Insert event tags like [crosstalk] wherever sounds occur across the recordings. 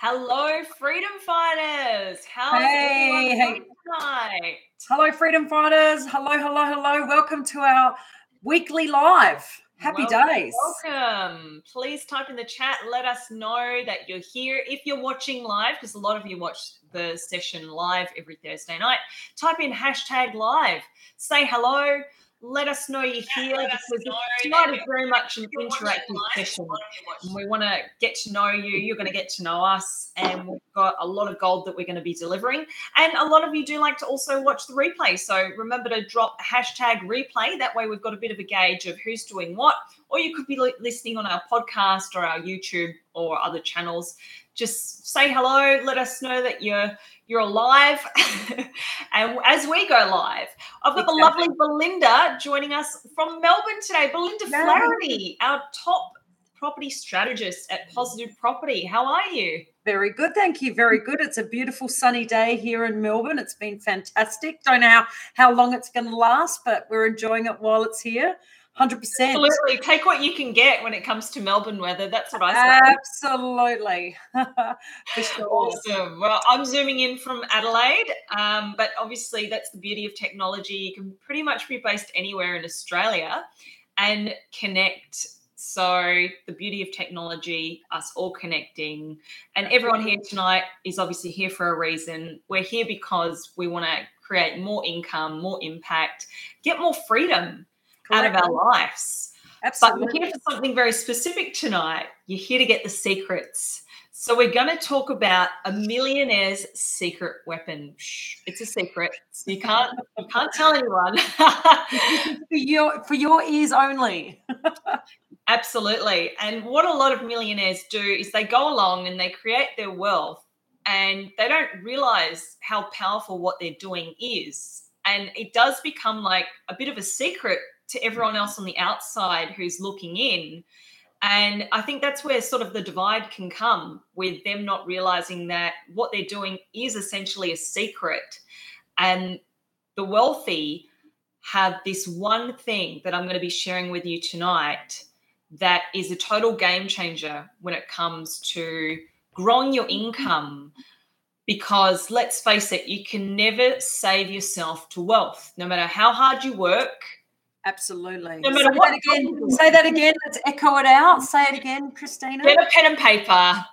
Hello, freedom fighters. How's Hey, hey. tonight? Hello, freedom fighters. Hello, hello, hello. Welcome to our weekly live. Happy Welcome, days. Welcome. Please type in the chat. Let us know that you're here. If you're watching live, because a lot of you watch the session live every Thursday night, type in hashtag live. Say hello. Let us know you're here because tonight is very much an interactive session. And we want to get to know you. You're going to get to know us. And we've got a lot of gold that we're going to be delivering. And a lot of you do like to also watch the replay. So remember to drop hashtag replay. That way we've got a bit of a gauge of who's doing what. Or you could be listening on our podcast or our YouTube or other channels. Just say hello. Let us know that you're you're alive. [laughs] and as we go live, I've got the lovely Belinda joining us from Melbourne today. Belinda. Flaherty, our top property strategist at Positive Property. How are you? Very good. Thank you. Very good. It's a beautiful sunny day here in Melbourne. It's been fantastic. Don't know how, how long it's going to last, but we're enjoying it while it's here. 100%. Absolutely. Take what you can get when it comes to Melbourne weather. That's what I say. Absolutely. [laughs] For sure. Awesome. Well, I'm zooming in from Adelaide, um, but obviously that's the beauty of technology. You can pretty much be based anywhere in Australia and connect. So the beauty of technology, us all connecting, and everyone here tonight is obviously here for a reason. We're here because we want to create more income, more impact, get more freedom out of our lives. But Absolutely. we're here for something very specific tonight. You're here to get the secrets. So we're going to talk about a millionaire's secret weapon. Shh, it's a secret. So you can't you can't tell anyone. [laughs] for your for your ears only. [laughs] Absolutely. And what a lot of millionaires do is they go along and they create their wealth and they don't realize how powerful what they're doing is. And it does become like a bit of a secret to everyone else on the outside who's looking in. And I think that's where sort of the divide can come with them not realizing that what they're doing is essentially a secret. And the wealthy have this one thing that I'm going to be sharing with you tonight that is a total game changer when it comes to growing your income. Because let's face it, you can never save yourself to wealth, no matter how hard you work. Absolutely. No say what that again. Say that again. Let's echo it out. Say it again, Christina. Get a pen and paper,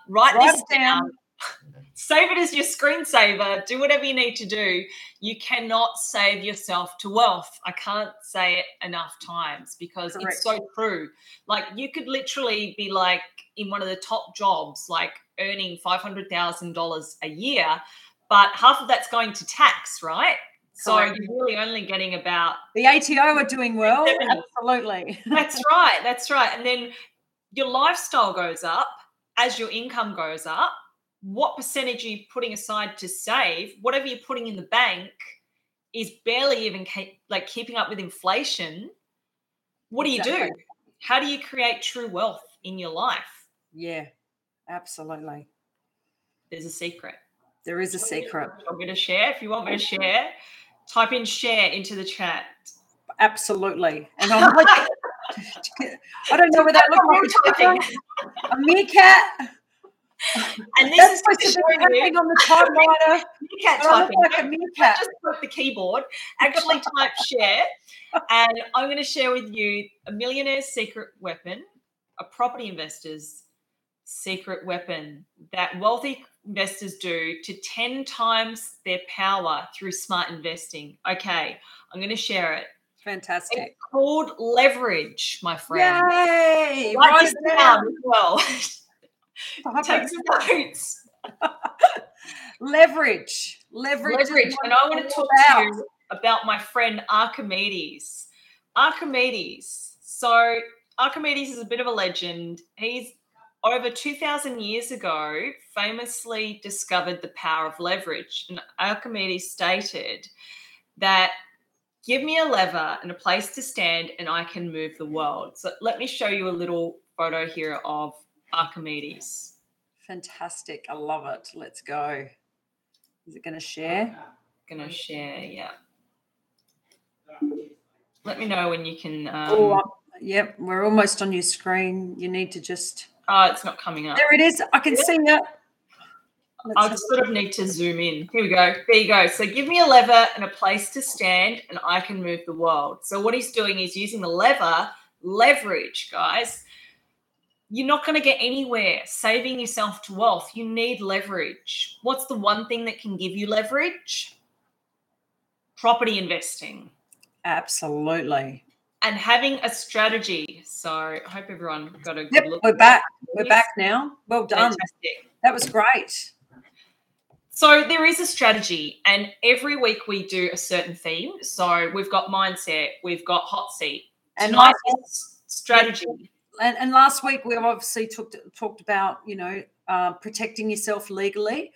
write, Write this down. down, [laughs] save it as your screensaver, do whatever you need to do. You cannot save yourself to wealth. I can't say it enough times because Correct. it's so true. Like you could literally be like in one of the top jobs, like earning $500,000 a year, but half of that's going to tax, right? So you're really only getting about The ATO are doing well. Absolutely. that's right. That's right. And then your lifestyle goes up as your income goes up. What percentage are you putting aside to save? Whatever you're putting in the bank is barely even ke- like keeping up with inflation. What do you do? How do you create true wealth in your life? Yeah, absolutely. There's a secret. There is a secret. I'm going to share. If you want me to share, type in share into the chat. Absolutely. And I'm like, [laughs] I don't know whether that looks like a [laughs] Typing. a meerkat. And this That's is supposed to be happening on the typewriter. [laughs] meerkat but I look typing. like a meerkat. just click the keyboard. Actually, type share, and I'm going to share with you a millionaire's secret weapon, a property investor's secret weapon that wealthy investors do to 10 times their power through smart investing. Okay, I'm going to share it. Fantastic. It's called leverage, my friend. Yay! Write this down as well. [laughs] [laughs] Take some notes. [laughs] Leverage. Leverage. leverage. And I want to talk to you about my friend Archimedes. Archimedes. So, Archimedes is a bit of a legend. He's over 2,000 years ago famously discovered the power of leverage. And Archimedes stated that give me a lever and a place to stand, and I can move the world. So, let me show you a little photo here of Archimedes. Fantastic. I love it. Let's go. Is it going to share? Gonna share, yeah. Let me know when you can. Um, oh, yep. We're almost on your screen. You need to just. Oh, it's not coming up. There it is. I can see it. I just sort of need to zoom in. Here we go. There you go. So give me a lever and a place to stand, and I can move the world. So what he's doing is using the lever, leverage, guys. You're not going to get anywhere saving yourself to wealth. You need leverage. What's the one thing that can give you leverage? Property investing. Absolutely. And having a strategy. So I hope everyone got a good yep, look. We're back. We're back now. Well done. Fantastic. That was great. So there is a strategy, and every week we do a certain theme. So we've got mindset, we've got hot seat, and strategy. And, and last week we obviously talked talked about you know uh, protecting yourself legally.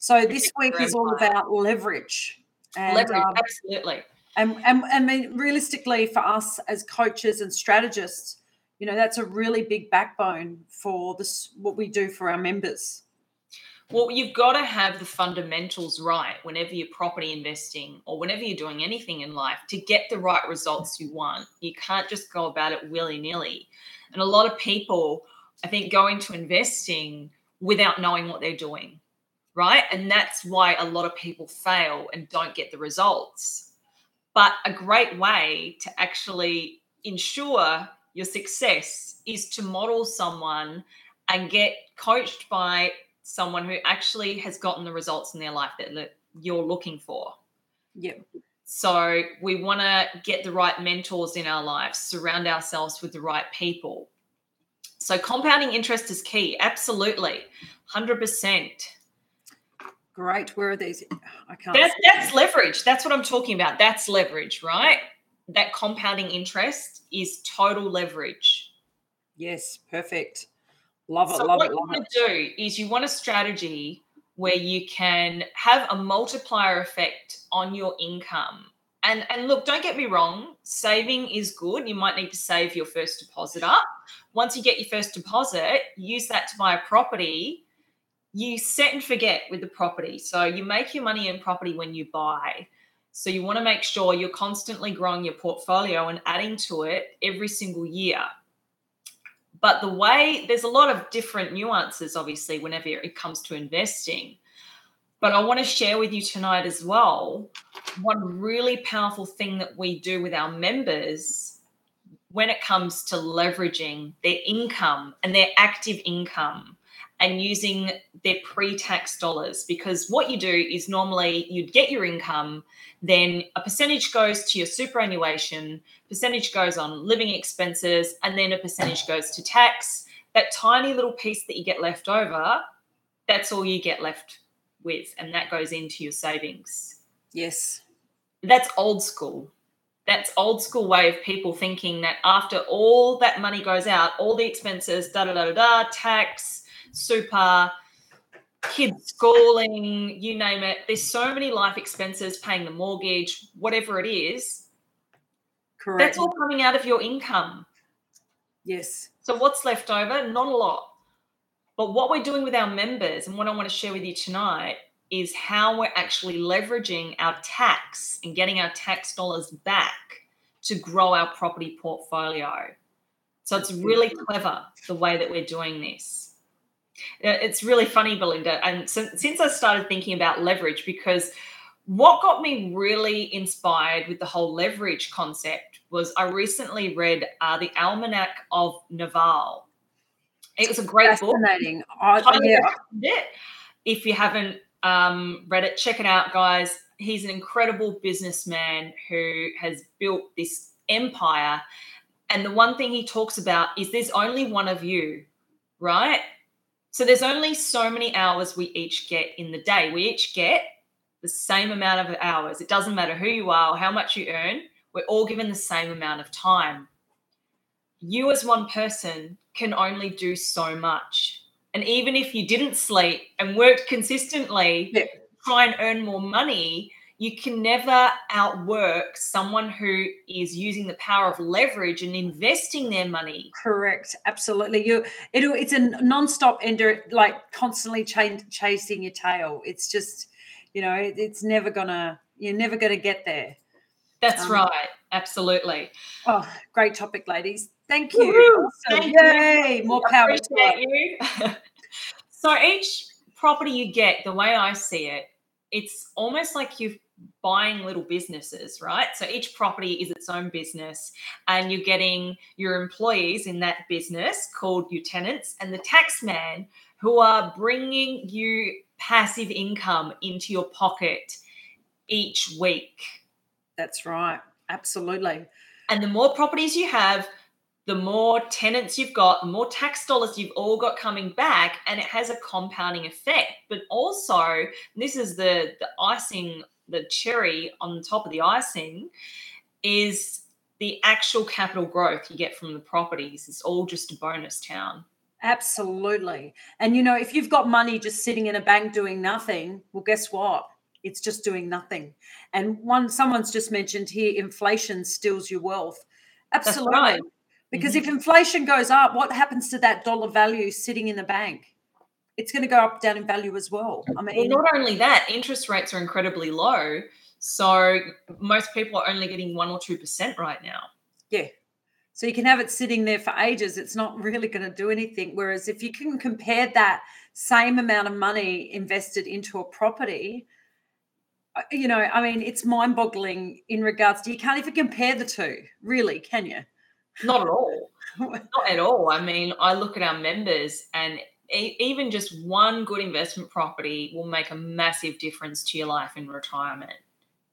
So this week is all about leverage. And, leverage, um, absolutely. And, and I mean, realistically, for us as coaches and strategists, you know, that's a really big backbone for this what we do for our members. Well, you've got to have the fundamentals right whenever you're property investing or whenever you're doing anything in life to get the right results you want. You can't just go about it willy nilly. And a lot of people, I think, go into investing without knowing what they're doing, right? And that's why a lot of people fail and don't get the results. But a great way to actually ensure your success is to model someone and get coached by someone who actually has gotten the results in their life that you're looking for. Yeah. So we want to get the right mentors in our lives, surround ourselves with the right people. So compounding interest is key. Absolutely. 100%. Great. Where are these? I can't. That's, that's leverage. That's what I'm talking about. That's leverage, right? That compounding interest is total leverage. Yes, perfect. Love it, so love what it, love you want to do is you want a strategy where you can have a multiplier effect on your income. And and look, don't get me wrong, saving is good. You might need to save your first deposit up. Once you get your first deposit, use that to buy a property. You set and forget with the property. So you make your money in property when you buy. So you want to make sure you're constantly growing your portfolio and adding to it every single year. But the way there's a lot of different nuances, obviously, whenever it comes to investing. But I want to share with you tonight as well one really powerful thing that we do with our members when it comes to leveraging their income and their active income and using their pre tax dollars. Because what you do is normally you'd get your income, then a percentage goes to your superannuation, percentage goes on living expenses, and then a percentage goes to tax. That tiny little piece that you get left over, that's all you get left with, and that goes into your savings. Yes. That's old school. That's old school way of people thinking that after all that money goes out, all the expenses, da da da da da, tax, super, kids schooling, you name it. There's so many life expenses, paying the mortgage, whatever it is. Correct. That's all coming out of your income. Yes. So what's left over? Not a lot. But what we're doing with our members and what I want to share with you tonight is how we're actually leveraging our tax and getting our tax dollars back to grow our property portfolio. So it's really clever the way that we're doing this. It's really funny, Belinda. And since, since I started thinking about leverage, because what got me really inspired with the whole leverage concept was I recently read uh, The Almanac of Naval. It was a great Fascinating. book. Oh, yeah. It. If you haven't um, read it, check it out, guys. He's an incredible businessman who has built this empire. And the one thing he talks about is there's only one of you, right? So there's only so many hours we each get in the day. We each get the same amount of hours. It doesn't matter who you are or how much you earn, we're all given the same amount of time. You, as one person, can only do so much. And even if you didn't sleep and worked consistently, yeah. try and earn more money, you can never outwork someone who is using the power of leverage and investing their money. Correct, absolutely. You, it, it's a non-stop ender, like constantly ch- chasing your tail. It's just, you know, it, it's never gonna. You're never gonna get there. That's um, right. Absolutely. Oh, great topic, ladies. Thank you. Awesome. Thank Yay! You. More power. Appreciate you. [laughs] so each property you get, the way I see it, it's almost like you're buying little businesses, right? So each property is its own business, and you're getting your employees in that business called your tenants and the tax man who are bringing you passive income into your pocket each week. That's right. Absolutely. And the more properties you have, the more tenants you've got, the more tax dollars you've all got coming back, and it has a compounding effect. But also, this is the the icing, the cherry on the top of the icing, is the actual capital growth you get from the properties. It's all just a bonus town. Absolutely. And you know, if you've got money just sitting in a bank doing nothing, well, guess what? It's just doing nothing. And one someone's just mentioned here, inflation steals your wealth. Absolutely. Right. Because mm-hmm. if inflation goes up, what happens to that dollar value sitting in the bank? It's going to go up down in value as well. I mean, well, not only that, interest rates are incredibly low. So most people are only getting one or two percent right now. Yeah. So you can have it sitting there for ages. It's not really going to do anything. Whereas if you can compare that same amount of money invested into a property, uh, you know, I mean, it's mind boggling in regards to you can't even compare the two, really, can you? Not at all. [laughs] Not at all. I mean, I look at our members and even just one good investment property will make a massive difference to your life in retirement.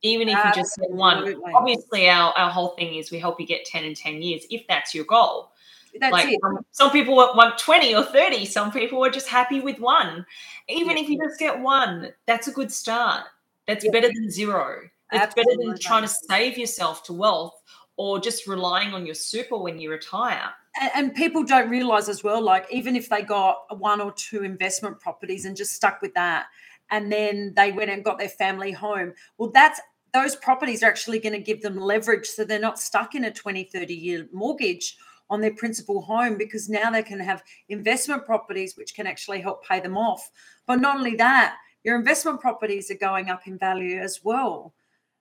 Even if Absolutely. you just get one. Obviously, our, our whole thing is we help you get 10 and 10 years if that's your goal. That's like it. Um, some people want 20 or 30, some people are just happy with one. Even yeah. if you just get one, that's a good start. That's yeah. better than zero. It's Absolutely. better than trying to save yourself to wealth or just relying on your super when you retire. And, and people don't realize as well, like even if they got one or two investment properties and just stuck with that, and then they went and got their family home, well, that's those properties are actually going to give them leverage so they're not stuck in a 20, 30 year mortgage on their principal home because now they can have investment properties which can actually help pay them off. But not only that, your investment properties are going up in value as well.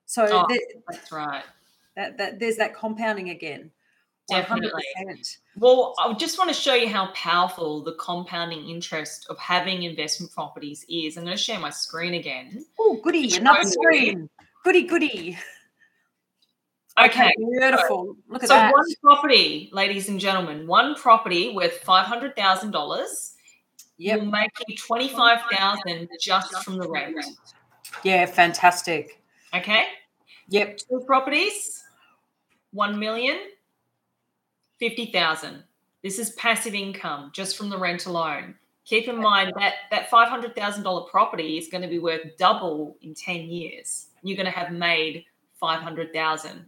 So oh, that's right. That, that there's that compounding again. Definitely. 100%. Well, I just want to show you how powerful the compounding interest of having investment properties is. I'm going to share my screen again. Oh, goody, another screen. Goody, goody. Okay, beautiful. Look at so that. one property, ladies and gentlemen, one property worth five hundred thousand dollars yep. will make you twenty five thousand just from the rent. Yeah, fantastic. Okay. Yep. Two properties, one million, fifty thousand. This is passive income just from the rent alone. Keep in mind that that five hundred thousand dollar property is going to be worth double in ten years. You're going to have made five hundred thousand.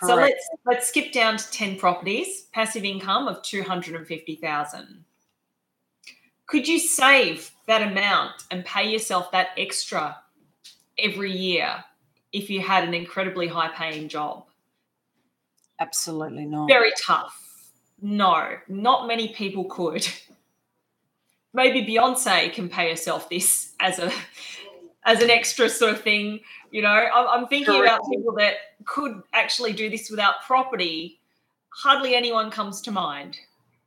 So let's let's skip down to ten properties. Passive income of two hundred and fifty thousand. Could you save that amount and pay yourself that extra every year if you had an incredibly high paying job? Absolutely not. Very tough. No, not many people could. Maybe Beyonce can pay herself this as a as an extra sort of thing. You know, I'm, I'm thinking about people that could actually do this without property. Hardly anyone comes to mind.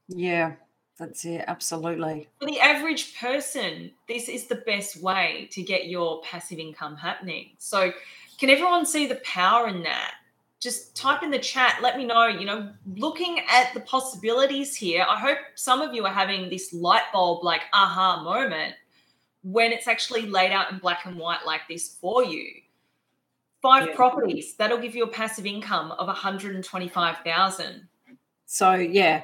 Yeah, that's it. Absolutely. For the average person, this is the best way to get your passive income happening. So can everyone see the power in that? Just type in the chat, let me know. You know, looking at the possibilities here, I hope some of you are having this light bulb, like aha moment when it's actually laid out in black and white like this for you. Five yeah. properties, that'll give you a passive income of 125,000. So, yeah.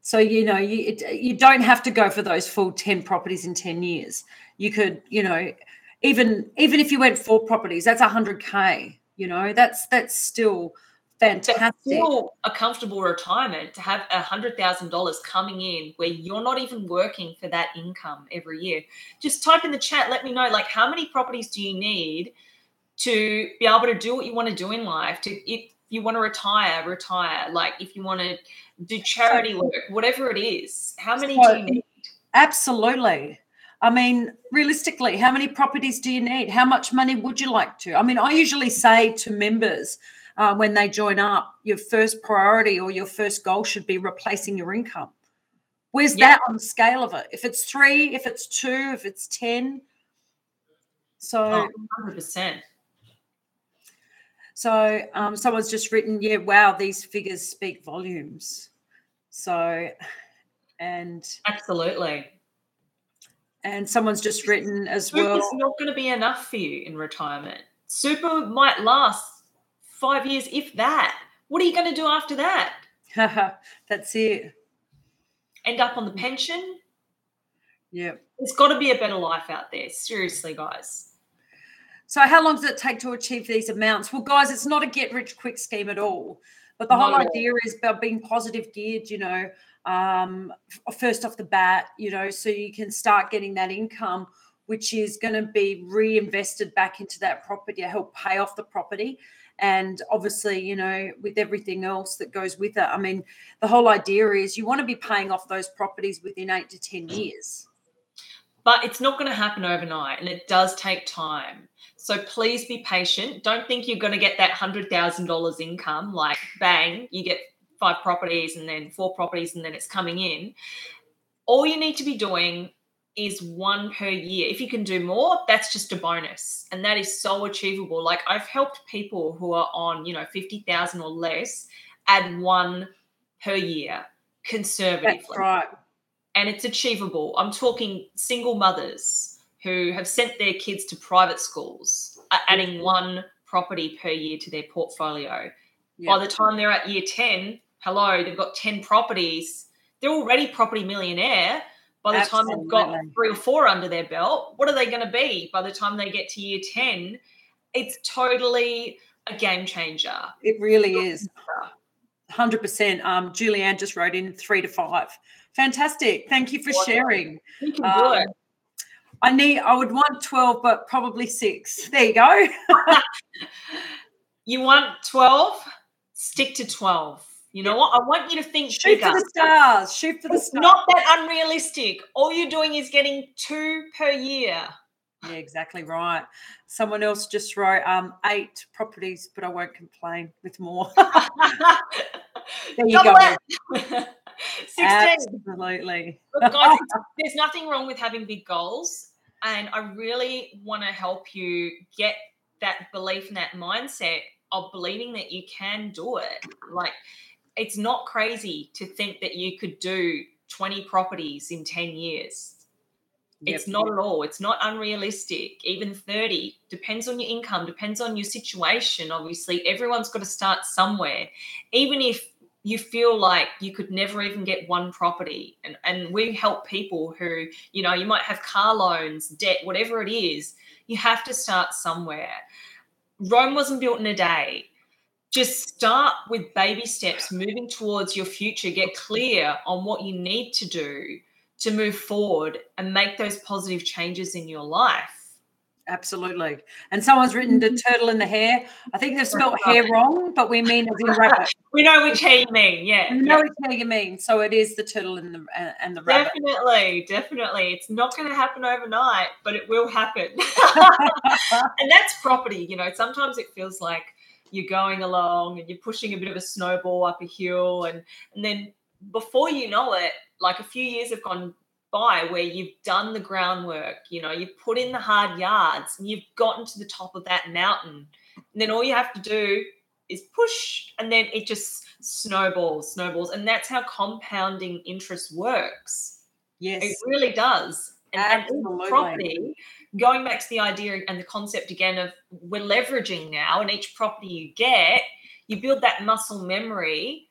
So, you know, you, you don't have to go for those full 10 properties in 10 years. You could, you know, even even if you went four properties, that's 100k. You know, that's that's still fantastic. still a comfortable retirement to have a hundred thousand dollars coming in where you're not even working for that income every year. Just type in the chat. Let me know, like, how many properties do you need to be able to do what you want to do in life? To if you want to retire, retire. Like, if you want to do charity work, whatever it is, how many so, do you need? Absolutely. I mean, realistically, how many properties do you need? How much money would you like to? I mean, I usually say to members uh, when they join up, your first priority or your first goal should be replacing your income. Where's Yeah. that on the scale of it? If it's three, if it's two, if it's 10. So, Oh, 100%. so um, someone's just written, yeah, wow, these figures speak volumes. So, and Absolutely. And someone's just written as Super's well. not going to be enough for you in retirement. Super might last five years, if that. What are you going to do after that? [laughs] That's it. End up on the pension? Yeah. There's got to be a better life out there. Seriously, guys. So, how long does it take to achieve these amounts? Well, guys, it's not a get rich quick scheme at all. But the whole idea is about being positive geared, you know, um, first off the bat, you know, so you can start getting that income, which is going to be reinvested back into that property to help pay off the property. And obviously, you know, with everything else that goes with it. I mean, the whole idea is you want to be paying off those properties within eight to 10 years. But it's not going to happen overnight and it does take time. So please be patient. Don't think you're going to get that $100,000 income like bang, you get five properties and then four properties and then it's coming in. All you need to be doing is one per year. If you can do more, that's just a bonus. And that is so achievable. Like I've helped people who are on, you know, 50,000 or less add one per year conservatively That's right. and it's achievable. I'm talking single mothers who have sent their kids to private schools, are adding one property per year to their portfolio. Yeah. By the time they're at year 10, hello, they've got 10 properties. They're already property millionaire. By the time they've got three or four under their belt, what are they going to be by the time they get to year 10? It's totally a game changer. It really is. 100%. Um, Julianne just wrote in three to five. Fantastic. Thank you for Wonderful. sharing. You can do Um, it. I need, I would want 12, but probably six. There you go. [laughs] [laughs] You want 12? Stick to 12. You know what? I want you to think Shoot bigger. for the stars. Shoot for the It's stars. not that unrealistic. All you're doing is getting two per year. Yeah, exactly right. Someone else just wrote um, eight properties, but I won't complain with more. [laughs] there you go. [laughs] 16. Absolutely. Look, guys, [laughs] there's nothing wrong with having big goals. And I really want to help you get that belief and that mindset of believing that you can do it. Like, it's not crazy to think that you could do 20 properties in 10 years. It's not at all. It's not unrealistic. Even 30 depends on your income, depends on your situation. Obviously, everyone's got to start somewhere. Even if you feel like you could never even get one property. And, and we help people who, you know, you might have car loans, debt, whatever it is. You have to start somewhere. Rome wasn't built in a day. Just start with baby steps, moving towards your future. Get clear on what you need to do to move forward and make those positive changes in your life. Absolutely. And someone's written Mm-hmm. the turtle in the hair. I think they've spelled [laughs] hair wrong, but we mean as in rabbit. We know which hair you mean, yeah. We know which hair you mean. So it is the turtle and the uh, and the rabbit. Definitely, definitely. It's not going to happen overnight, but it will happen. [laughs] [laughs] and that's property. You know, sometimes it feels like you're going along and you're pushing a bit of a snowball up a hill, and and then before you know it, like a few years have gone by where you've done the groundwork. You know, you've put in the hard yards, and you've gotten to the top of that mountain. And then all you have to do is push, and then it just snowballs, snowballs, and that's how compounding interest works. Yes. It really does. And, and property, going back to the idea and the concept again of we're leveraging now, and each property you get, you build that muscle memory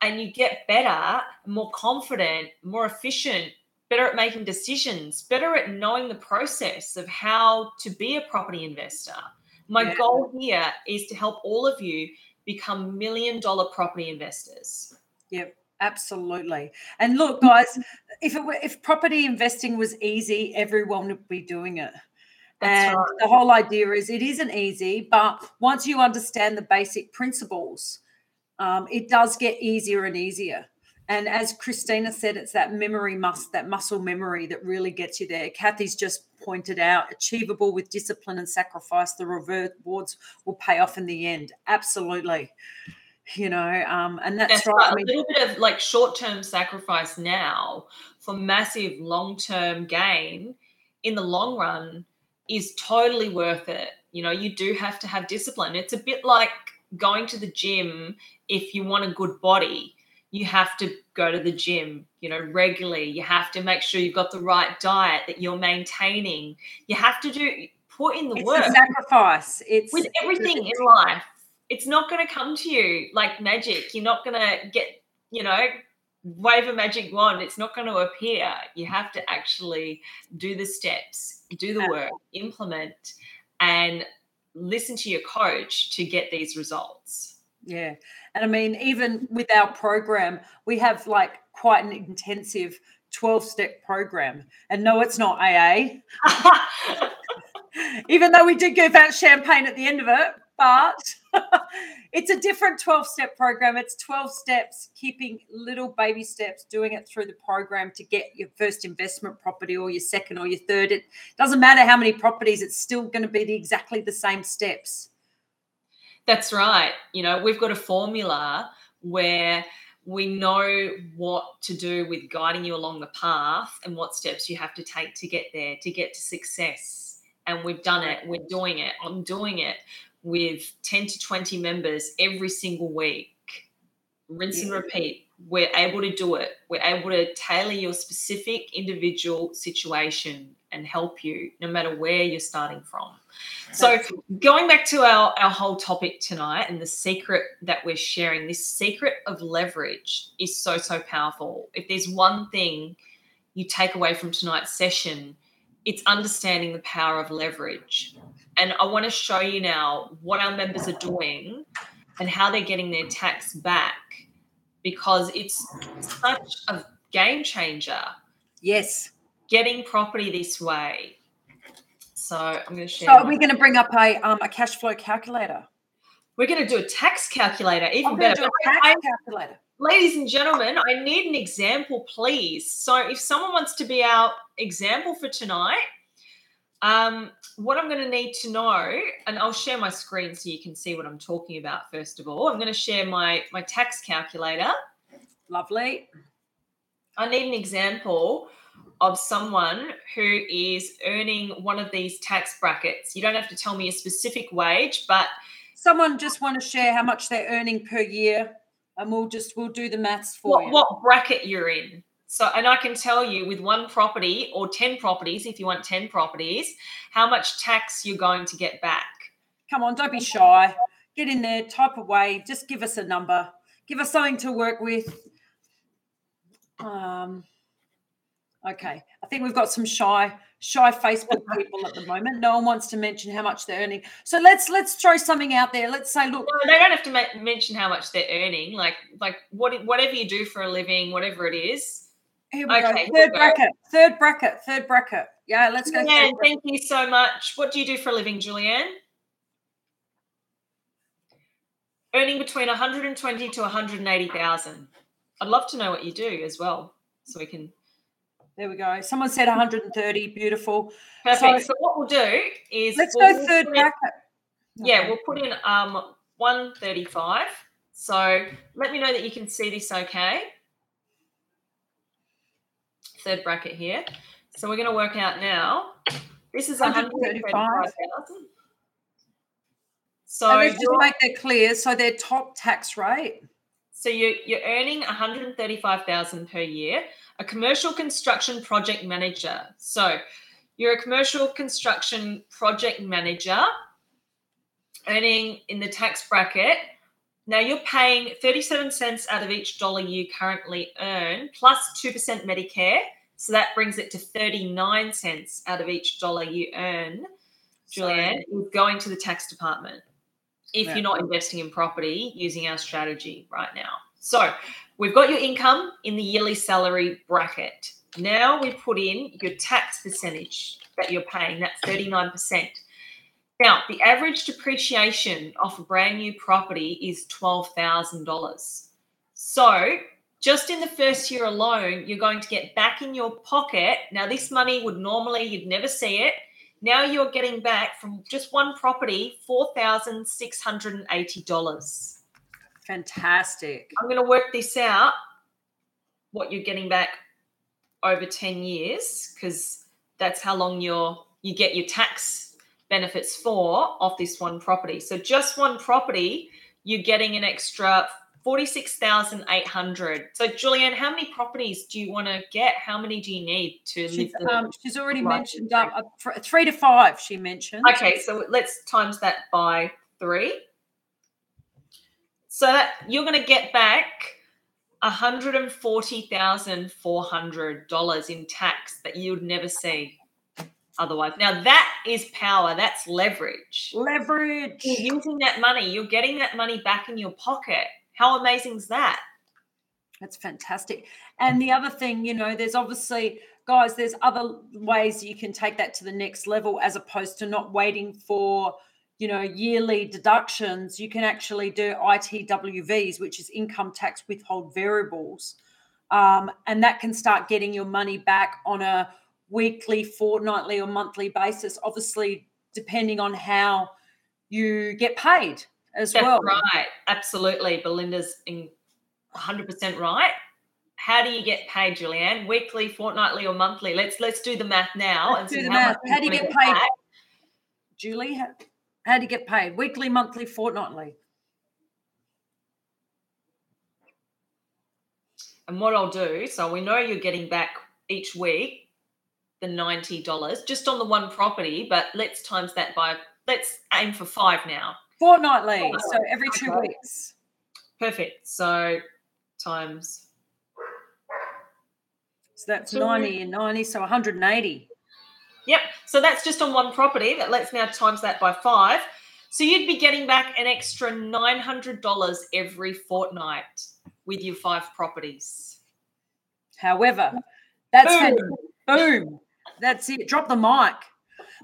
and you get better, more confident, more efficient, better at making decisions, better at knowing the process of how to be a property investor. My Yeah. goal here is to help all of you become million dollar property investors. Yep, absolutely. And look, guys, if it were, if property investing was easy, everyone would be doing it. That's and right. the whole idea is it isn't easy, but once you understand the basic principles, um, it does get easier and easier. And as Christina said, it's that memory must, that muscle memory that really gets you there. Kathy's just pointed out, achievable with discipline and sacrifice, the rewards will pay off in the end. Absolutely. You know, um, and that's, That's right. right. I A mean, little bit of like short term sacrifice now for massive long term gain in the long run is totally worth it. You know, you do have to have discipline. It's a bit like going to the gym if you want a good body. You have to go to the gym, you know, regularly. You have to make sure you've got the right diet that you're maintaining. You have to do put in the it's work a sacrifice. It's with everything in life it's not going to come to you like magic. You're not going to get you know wave a magic wand it's not going to appear. You have to actually do the steps do the work implement and listen to your coach to get these results. Yeah. And I mean, even with our program, we have like quite an intensive 12 step program. And no, it's not AA, [laughs] even though we did give out champagne at the end of it, but [laughs] it's a different 12 step program. It's 12 steps, keeping little baby steps, doing it through the program to get your first investment property or your second or your third. It doesn't matter how many properties, it's still going to be the, exactly the same steps. That's right. You know, we've got a formula where we know what to do with guiding you along the path and what steps you have to take to get there, to get to success. And we've done it. We're doing it. I'm doing it with 10 to 20 members every single week. Rinse and repeat. We're able to do it. We're able to tailor your specific individual situation and help you no matter where you're starting from. So, going back to our, our whole topic tonight and the secret that we're sharing, this secret of leverage is so, so powerful. If there's one thing you take away from tonight's session, it's understanding the power of leverage. And I want to show you now what our members are doing and how they're getting their tax back because it's such a game changer Yes. getting property this way. So I'm going to share. So are we going to bring up a um, a cash flow calculator? We're going to do a tax calculator, even better. do a But tax I- calculator. ladies and gentlemen, I need an example, please. So if someone wants to be our example for tonight, um, what I'm going to need to know, and I'll share my screen so you can see what I'm talking about. First of all, I'm going to share my my tax calculator. Lovely. I need an example of someone who is earning one of these tax brackets. You don't have to tell me a specific wage, but Someone just want to share how much they're earning per year, and we'll just we'll do the maths for what, you. what bracket you're in. So, and I can tell you with one property or 10 properties, if you want 10 properties, how much tax you're going to get back. Come on, don't be shy. Get in there, type away. Just give us a number. Give us something to work with. Um. Okay, I think we've got some shy, shy Facebook [laughs] people at the moment. No one wants to mention how much they're earning. So let's let's throw something out there. Let's say, look, No, they don't have to ma- mention how much they're earning. Like, like what, whatever you do for a living, whatever it is. Here we Okay, go. here we Third go. bracket, third bracket, third bracket. Yeah, let's go. Julianne, thank you so much. What do you do for a living, Julianne? Earning between 120 to 180,000. I'd love to know what you do as well, so we can. There we go. Someone said 130. Beautiful. Perfect. So- So, what we'll do is Let's we'll- go third in- bracket. Yeah, Okay. we'll put in um 135. So let me know that you can see this okay. Third bracket here. So we're going to work out now. This is 135. 135,000. So and let's just make that clear. So their top tax rate. so you're, you're earning 135,000 per year. A commercial construction project manager. So you're a commercial construction project manager earning in the tax bracket. Now you're paying 37 cents out of each dollar you currently earn, plus 2% Medicare. So that brings it to 39 cents out of each dollar you earn, Julianne, is going to the tax department if Yeah. you're not investing in property using our strategy right now. So we've got your income in the yearly salary bracket. Now we put in your tax percentage that you're paying, that's 39%. Now, the average depreciation off a brand new property is $12,000. So, just in the first year alone, you're going to get back in your pocket. Now, this money would normally, you'd never see it. Now you're getting back from just one property $4,680. Fantastic. I'm going to work this out what you're getting back over 10 years because that's how long you're you get your tax benefits for off this one property. So just one property, you're getting an extra 46,800. So Julianne, how many properties do you want to get? How many do you need to She's, live? Um, she's already mentioned uh, three to five. She mentioned. okay, so let's times that by three. So that you're going to get back $140,400 in tax that you would never see otherwise. Now that is power. That's leverage. Leverage. You're using that money. You're getting that money back in your pocket. How amazing is that? That's fantastic. And the other thing, you know, there's obviously, guys, there's other ways you can take that to the next level as opposed to not waiting for, you know, yearly deductions. You can actually do ITWVs, which is income tax withhold variables. Um, and that can start getting your money back on a weekly, fortnightly, or monthly basis, obviously, depending on how you get paid as That's well. Right. Absolutely. Belinda's in 100% right. How do you get paid, Julianne? Weekly, fortnightly, or monthly? Let's let's do the math now. Let's do the math. How do you get paid, back. Julie? How, how do you get paid? Weekly, monthly, fortnightly? And what I'll do, so we know you're getting back each week the $90 just on the one property, but let's times that by, let's aim for five now. Fortnightly. Fortnightly. So every two okay. weeks. Perfect. So times. So that's two. 90 and 90, so 180. Yep. So that's just on one property. That let's now times that by five. So you'd be getting back an extra $900 every fortnight with your five properties. However, that's boom. boom. That's it. Drop the mic.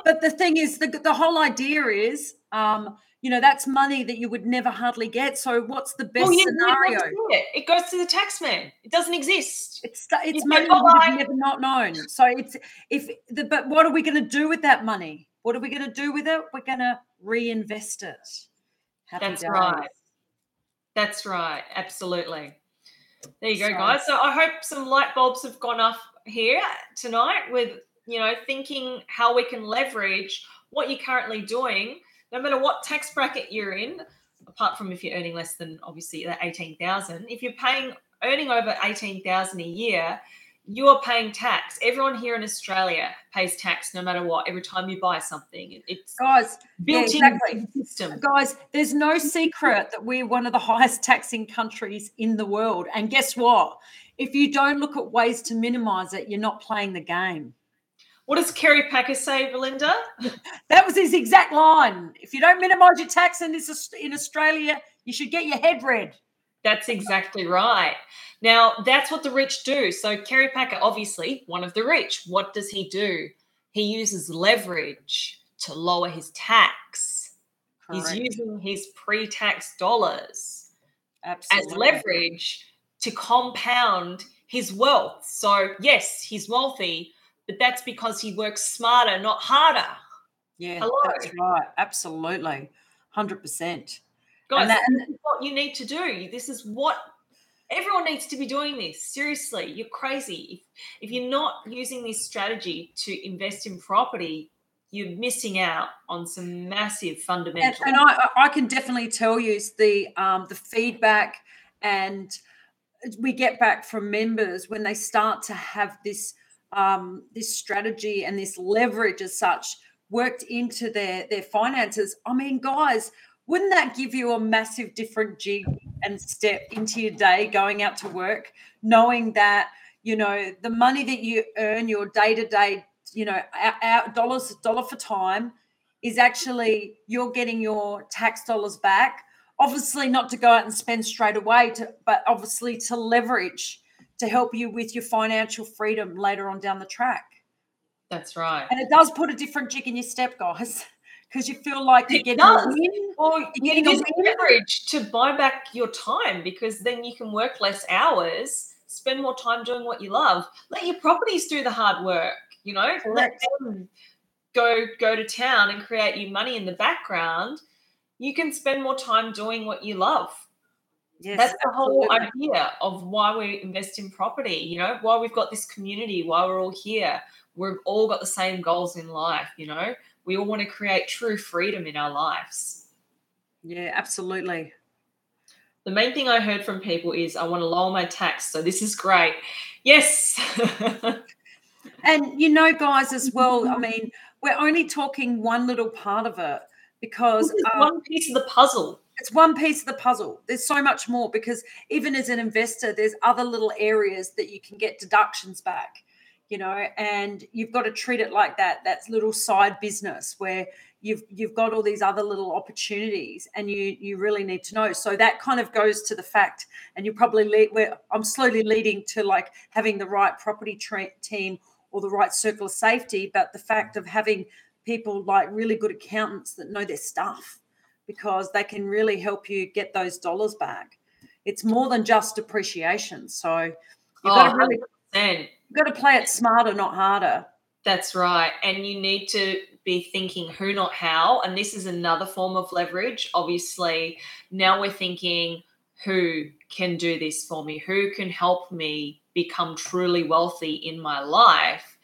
But the thing is, the, the whole idea is, um, you know, that's money that you would never hardly get. So what's the best well, scenario? It. it. goes to the taxman. It doesn't exist. It's it's you money you have never not known. So it's if the but what are we going to do with that money? What are we going to do with it? We're going to reinvest it. Happy That's days. right. That's right. Absolutely. There you go, so, guys. So I hope some light bulbs have gone off here tonight with you know, thinking how we can leverage what you're currently doing, no matter what tax bracket you're in, apart from if you're earning less than obviously that 18,000, if you're paying earning over 18,000 a year, you are paying tax. Everyone here in Australia pays tax no matter what. Every time you buy something, it's guys built yeah, exactly. into the system. Guys, there's no secret that we're one of the highest taxing countries in the world. And guess what? If you don't look at ways to minimize it, you're not playing the game. What does Kerry Packer say, Belinda? [laughs] that was his exact line. If you don't minimise your tax in this in Australia, you should get your head read. That's exactly right. Now, that's what the rich do. So, Kerry Packer, obviously one of the rich, what does he do? He uses leverage to lower his tax. Correct. He's using his pre tax dollars Absolutely. as leverage to compound his wealth. So, yes, he's wealthy, but that's because he works smarter, not harder. Yeah, Hello. that's right. Absolutely. 100%. Guys, that, this is what you need to do. This is what everyone needs to be doing this. Seriously, you're crazy. If, if you're not using this strategy to invest in property, you're missing out on some massive fundamentals. And, and I, I can definitely tell you the um, the feedback and we get back from members when they start to have this um, this strategy and this leverage as such worked into their their finances. I mean guys wouldn't that give you a massive different jig and step into your day going out to work knowing that you know the money that you earn your day to day you know out dollars dollar for time is actually you're getting your tax dollars back. Obviously not to go out and spend straight away to, but obviously to leverage to help you with your financial freedom later on down the track. That's right. And it does put a different jig in your step, guys, [laughs] because you feel like you're getting a win. Or you're getting use leverage to buy back your time because then you can work less hours, spend more time doing what you love. Let your properties do the hard work, you know? Correct. Let them go go to town and create you money in the background. You can spend more time doing what you love. Yes, That's the whole idea of why we invest in property, you know, why we've got this community, why we're all here. We've all got the same goals in life, you know. We all want to create true freedom in our lives. Yeah, absolutely. The main thing I heard from people is I want to lower my tax. So this is great. Yes. [laughs] And you know, guys, as well, I [laughs] mean, we're only talking one little part of it because uh, one piece of the puzzle. It's one piece of the puzzle. There's so much more because even as an investor, there's other little areas that you can get deductions back, you know, and you've got to treat it like that. That's little side business where you've you've got all these other little opportunities and you you really need to know. So that kind of goes to the fact, and you probably lead where I'm slowly leading to like having the right property tra- team or the right circle of safety, but the fact of having people like really good accountants that know their stuff because they can really help you get those dollars back. It's more than just depreciation. So you've got to Oh, really 100%. you've got to play it smarter, not harder. That's right. And you need to be thinking who, not how. And this is another form of leverage. Obviously, now we're thinking who can do this for me? Who can help me become truly wealthy in my life?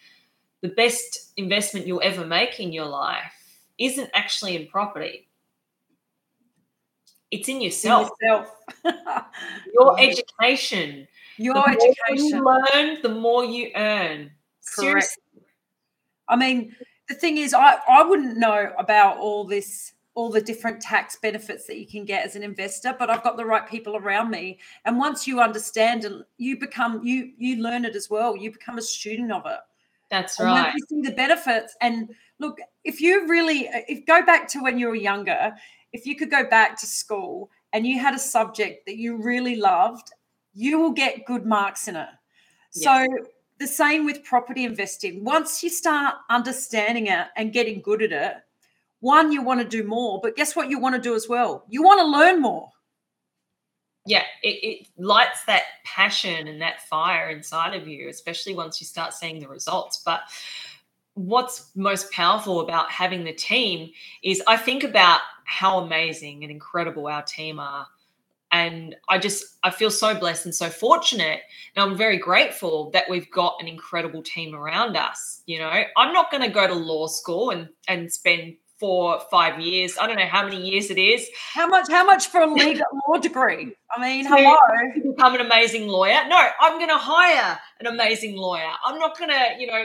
The best investment you'll ever make in your life isn't actually in property, it's in In yourself. yourself. [laughs] Your education. Your the more education. you learn, the more you earn. Correct. Seriously. I mean, the thing is, I, I wouldn't know about all this, all the different tax benefits that you can get as an investor, but I've got the right people around me. And once you understand and you become, you you learn it as well. You become a student of it. That's And right. see the benefits, and look, if you really, if go back to when you were younger, if you could go back to school and you had a subject that you really loved, you will get good marks in it. So the same with property investing. Once you start understanding it and getting good at it, one, you want to do more, but guess what you want to do as well? You want to learn more. yeah, it, it lights that passion and that fire inside of you, especially once you start seeing the results. But what's most powerful about having the team is I think about how amazing and incredible our team are. And I just, I feel so blessed and so fortunate. And I'm very grateful that we've got an incredible team around us. You know, I'm not going to go to law school and, and spend four, five years. I don't know how many years it is How much? How much for a [laughs] legal law degree? I mean, To- hello. to become an amazing lawyer. No, I'm going to hire an amazing lawyer. I'm not going to, you know,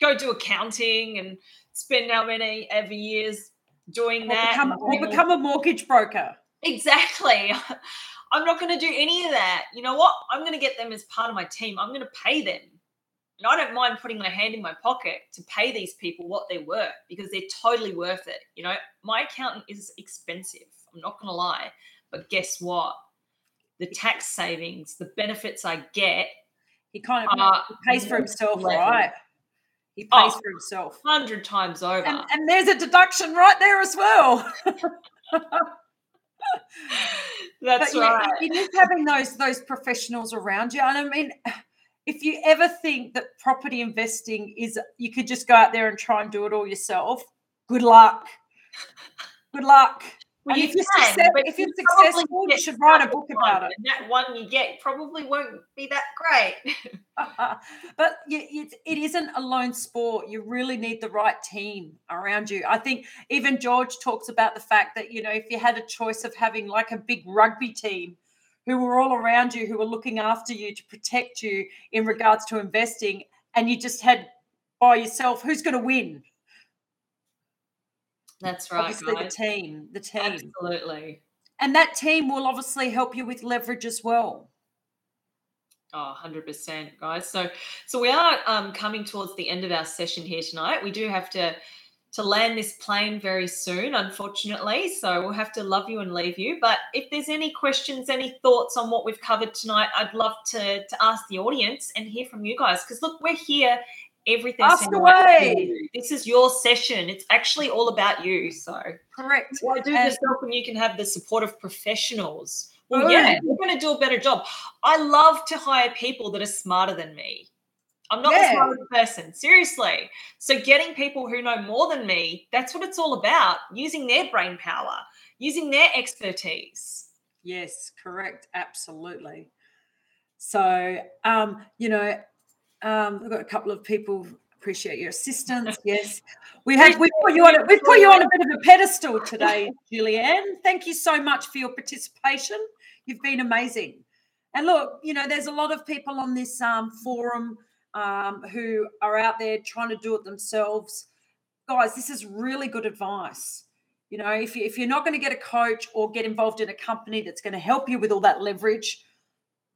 go do accounting and spend how many ever years doing Or that. become, or doing become a mortgage broker. exactly. [laughs] I'm not going to do any of that. You know what? I'm going to get them as part of my team. I'm going to pay them. And I don't mind putting my hand in my pocket to pay these people what they're worth because they're totally worth it. You know, my accountant is expensive. I'm not going to lie. But guess what? The tax savings, the benefits I get He kind of pays for himself, level. right? He oh, pays Oh. for himself. 100 times over. And, and there's a deduction right there as well. [laughs] That's but yeah, right. it is having those those professionals around you. And I mean, if you ever think that property investing is you could just go out there and try and do it all yourself, good luck. Good luck. Well, you if you're, can, success- but if you're successful, you should write a book one, about it. And that one you get probably won't be that great. [laughs] [laughs] but it, it isn't a lone sport. You really need the right team around you. I think even George talks about the fact that, you know, if you had a choice of having like a big rugby team who were all around you, who were looking after you to protect you in regards to investing, and you just had by yourself, who's going to win? That's right, obviously, guys. the team, the team. Absolutely. And that team will obviously help you with leverage as well. Oh, 100%, guys. So so we are um, coming towards the end of our session here tonight. We do have to to land this plane very soon, unfortunately. So we'll have to love you and leave you. But if there's any questions, any thoughts on what we've covered tonight, I'd love to to ask the audience and hear from you guys. Because look, we're here every Ask away. This is your session. It's actually all about you. So Correct. why do And- yourself when you can have the support of professionals? Well, yeah, you're going to do a better job. I love to hire people that are smarter than me. I'm not Yeah. the smartest person, seriously. So, getting people who know more than me, that's what it's all about using their brain power, using their expertise. Yes, correct. Absolutely. So, um, you know, um, we've got a couple of people appreciate your assistance. [laughs] Yes, we have. We put you on. A, we put you on a bit of a pedestal today, [laughs] Julianne. Thank you so much for your participation. You've been amazing. And look, you know, there's a lot of people on this um, forum um, who are out there trying to do it themselves. Guys, this is really good advice. You know, if, you, if you're not going to get a coach or get involved in a company that's going to help you with all that leverage,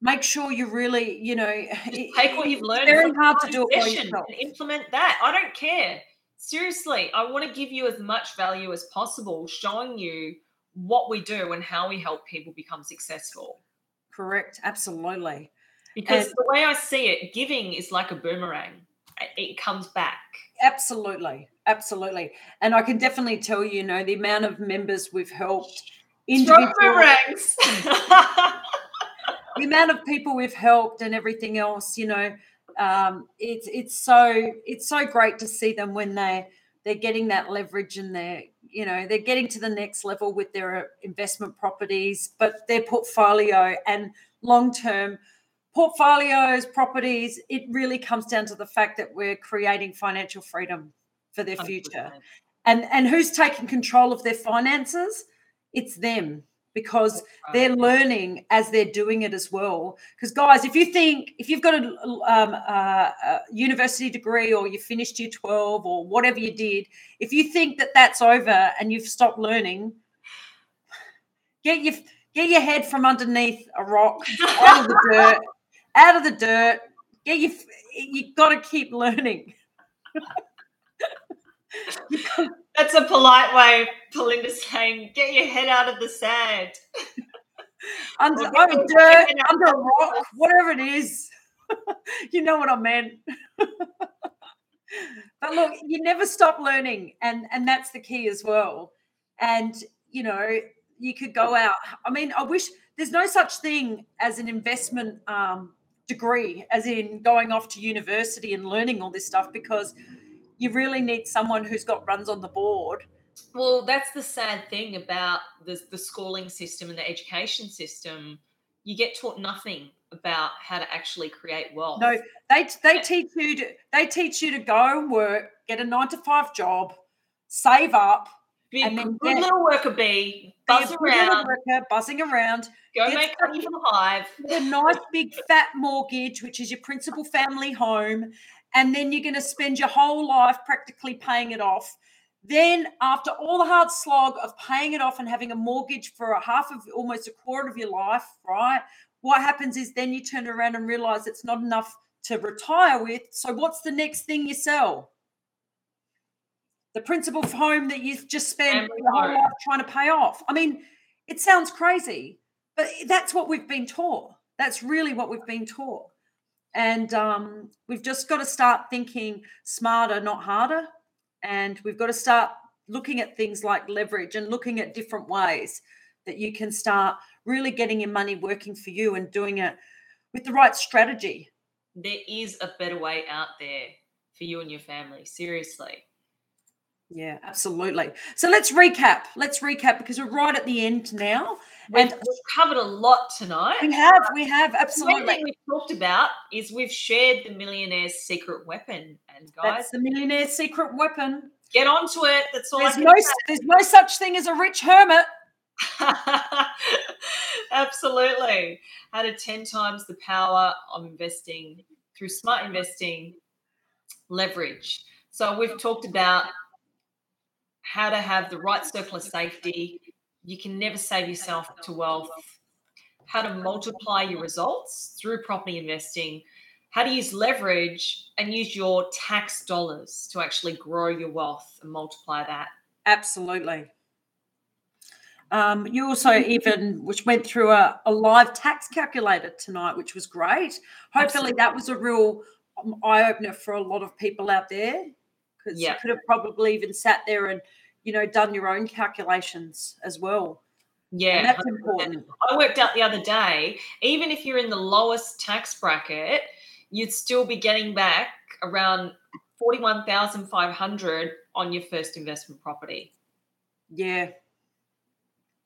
make sure you really, you know, [laughs] take what you've learned. It's very hard to do it by yourself. And implement that. I don't care. Seriously, I want to give you as much value as possible, showing you what we do and how we help people become successful. Correct. Absolutely. Because and, the way I see it, giving is like a boomerang. It comes back. Absolutely. Absolutely. And I can definitely tell you, you know, the amount of members we've helped. Strong boomerangs. [laughs] the amount of people we've helped and everything else, you know, um, it's it's so it's so great to see them when they they're getting that leverage and they're you know they're getting to the next level with their investment properties, but their portfolio and long term portfolios, properties. It really comes down to the fact that we're creating financial freedom for their future, 100%. and and who's taking control of their finances? It's them because they're learning as they're doing it as well. Because guys, if you think if you've got a, um, a, a, university degree or you finished year twelve or whatever you did, if you think that that's over and you've stopped learning, get your get your head from underneath a rock, out of the dirt, [laughs] out of the dirt. Get your you got to keep learning. [laughs] That's a polite way, Belinda's saying, get your head out of the sand. [laughs] under, under dirt, under a rock, whatever it is. [laughs] you know what I meant. [laughs] but look, you never stop learning, and and that's the key as well. And you know, you could go out. I mean, I wish there's no such thing as an investment um, degree, as in going off to university and learning all this stuff, because you really need someone who's got runs on the board. Well, that's the sad thing about the, the schooling system and the education system. You get taught nothing about how to actually create wealth. No, they they teach you to they teach you to go and work, get a nine to five job, save up, be and then good get, little worker bee, buzz be around, worker, buzzing around. Go make money for the hive. A nice big fat mortgage, which is your principal family home, and then you're going to spend your whole life practically paying it off. Then, after all the hard slog of paying it off and having a mortgage for a half of almost a quarter of your life, right? What happens is then you turn around and realize it's not enough to retire with. So, what's the next thing you sell? The principal home that you've just spent your whole life trying to pay off. I mean, it sounds crazy, but that's what we've been taught. That's really what we've been taught. And um, we've just got to start thinking smarter, not harder. And we've got to start looking at things like leverage and looking at different ways that you can start really getting your money working for you and doing it with the right strategy. There is a better way out there for you and your family. Seriously. Yeah, absolutely. So let's recap. Let's recap because we're right at the end now. We've, and we've covered a lot tonight. We have, we have, absolutely. The thing we've talked about is we've shared the millionaire's secret weapon. And guys, that's the millionaire's secret weapon. Get onto it. That's all. There's no, say. there's no such thing as a rich hermit. [laughs] Absolutely. How to 10 times the power of investing through smart investing, leverage. So we've talked about how to have the right circle of safety. You can never save yourself to wealth. How to multiply your results through property investing. How to use leverage and use your tax dollars to actually grow your wealth and multiply that. Absolutely. Um, you also even which went through a, a, live tax calculator tonight, which was great. Hopefully, Absolutely. that was a real um, eye opener for a lot of people out there because yeah. you could have probably even sat there and you know done your own calculations as well. Yeah, and that's important. I worked out the other day, even if you're in the lowest tax bracket, you'd still be getting back around forty-one thousand five hundred on your first investment property. Yeah.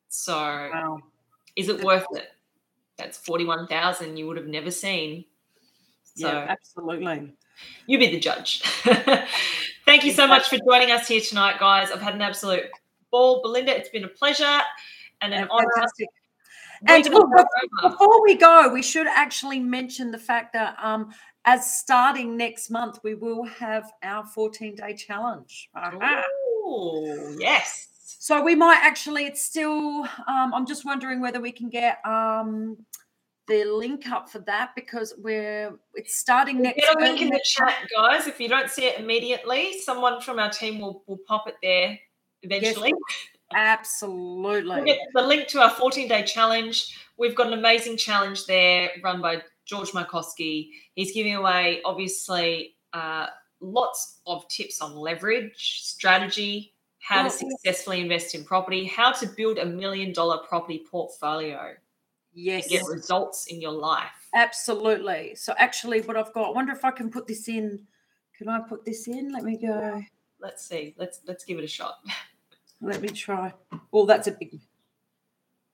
So, wow. Is it worth it? That's 41,000 you would have never seen. So yeah, absolutely. You be the judge. [laughs] Thank you so much for joining us here tonight, guys. I've had an absolute ball. Belinda, it's been a pleasure and an honor. And before we go, we should actually mention the fact that um, as starting next month, we will have our 14 day challenge. Oh, yes. So we might actually, it's still, um, I'm just wondering whether we can get um, the link up for that because we're, it's starting next Get a link in the chat, guys. If you don't see it immediately, someone from our team will, will pop it there eventually. Yes, absolutely. We'll get the link to our 14 day challenge. We've got an amazing challenge there run by George Markowski. He's giving away, obviously, uh, lots of tips on leverage, strategy, how to successfully invest in property, how to build a million dollar property portfolio. Yes. Get results in your life. Absolutely. So actually what I've got, I wonder if I can put this in. Can I put this in? Let me go. Let's see. Let's let's give it a shot. Let me try. Oh, that's a big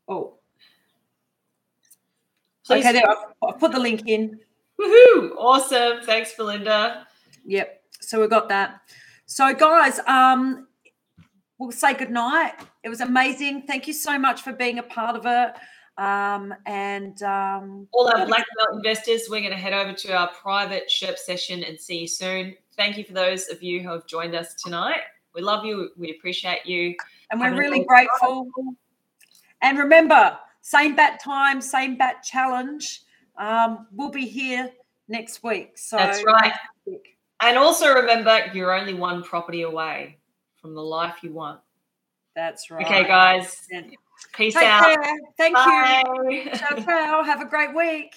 Oh. Please. Okay, there. I've, put the link in. Woohoo! Awesome. Thanks, Belinda. Yep. So we got that. So, guys, um, we'll say good night. It was amazing. Thank you so much for being a part of it. Um, and um, all our black belt investors, we're going to head over to our private SHERP session and see you soon. Thank you for those of you who have joined us tonight. We love you. We appreciate you. And we're really grateful. Time. And remember, same bat time, same bat challenge. Um, we'll be here next week. So that's right. And also remember, you're only one property away from the life you want. That's right. Okay, guys. Peace Take out. Care. Thank Bye. you. Ciao, ciao. Have a great week.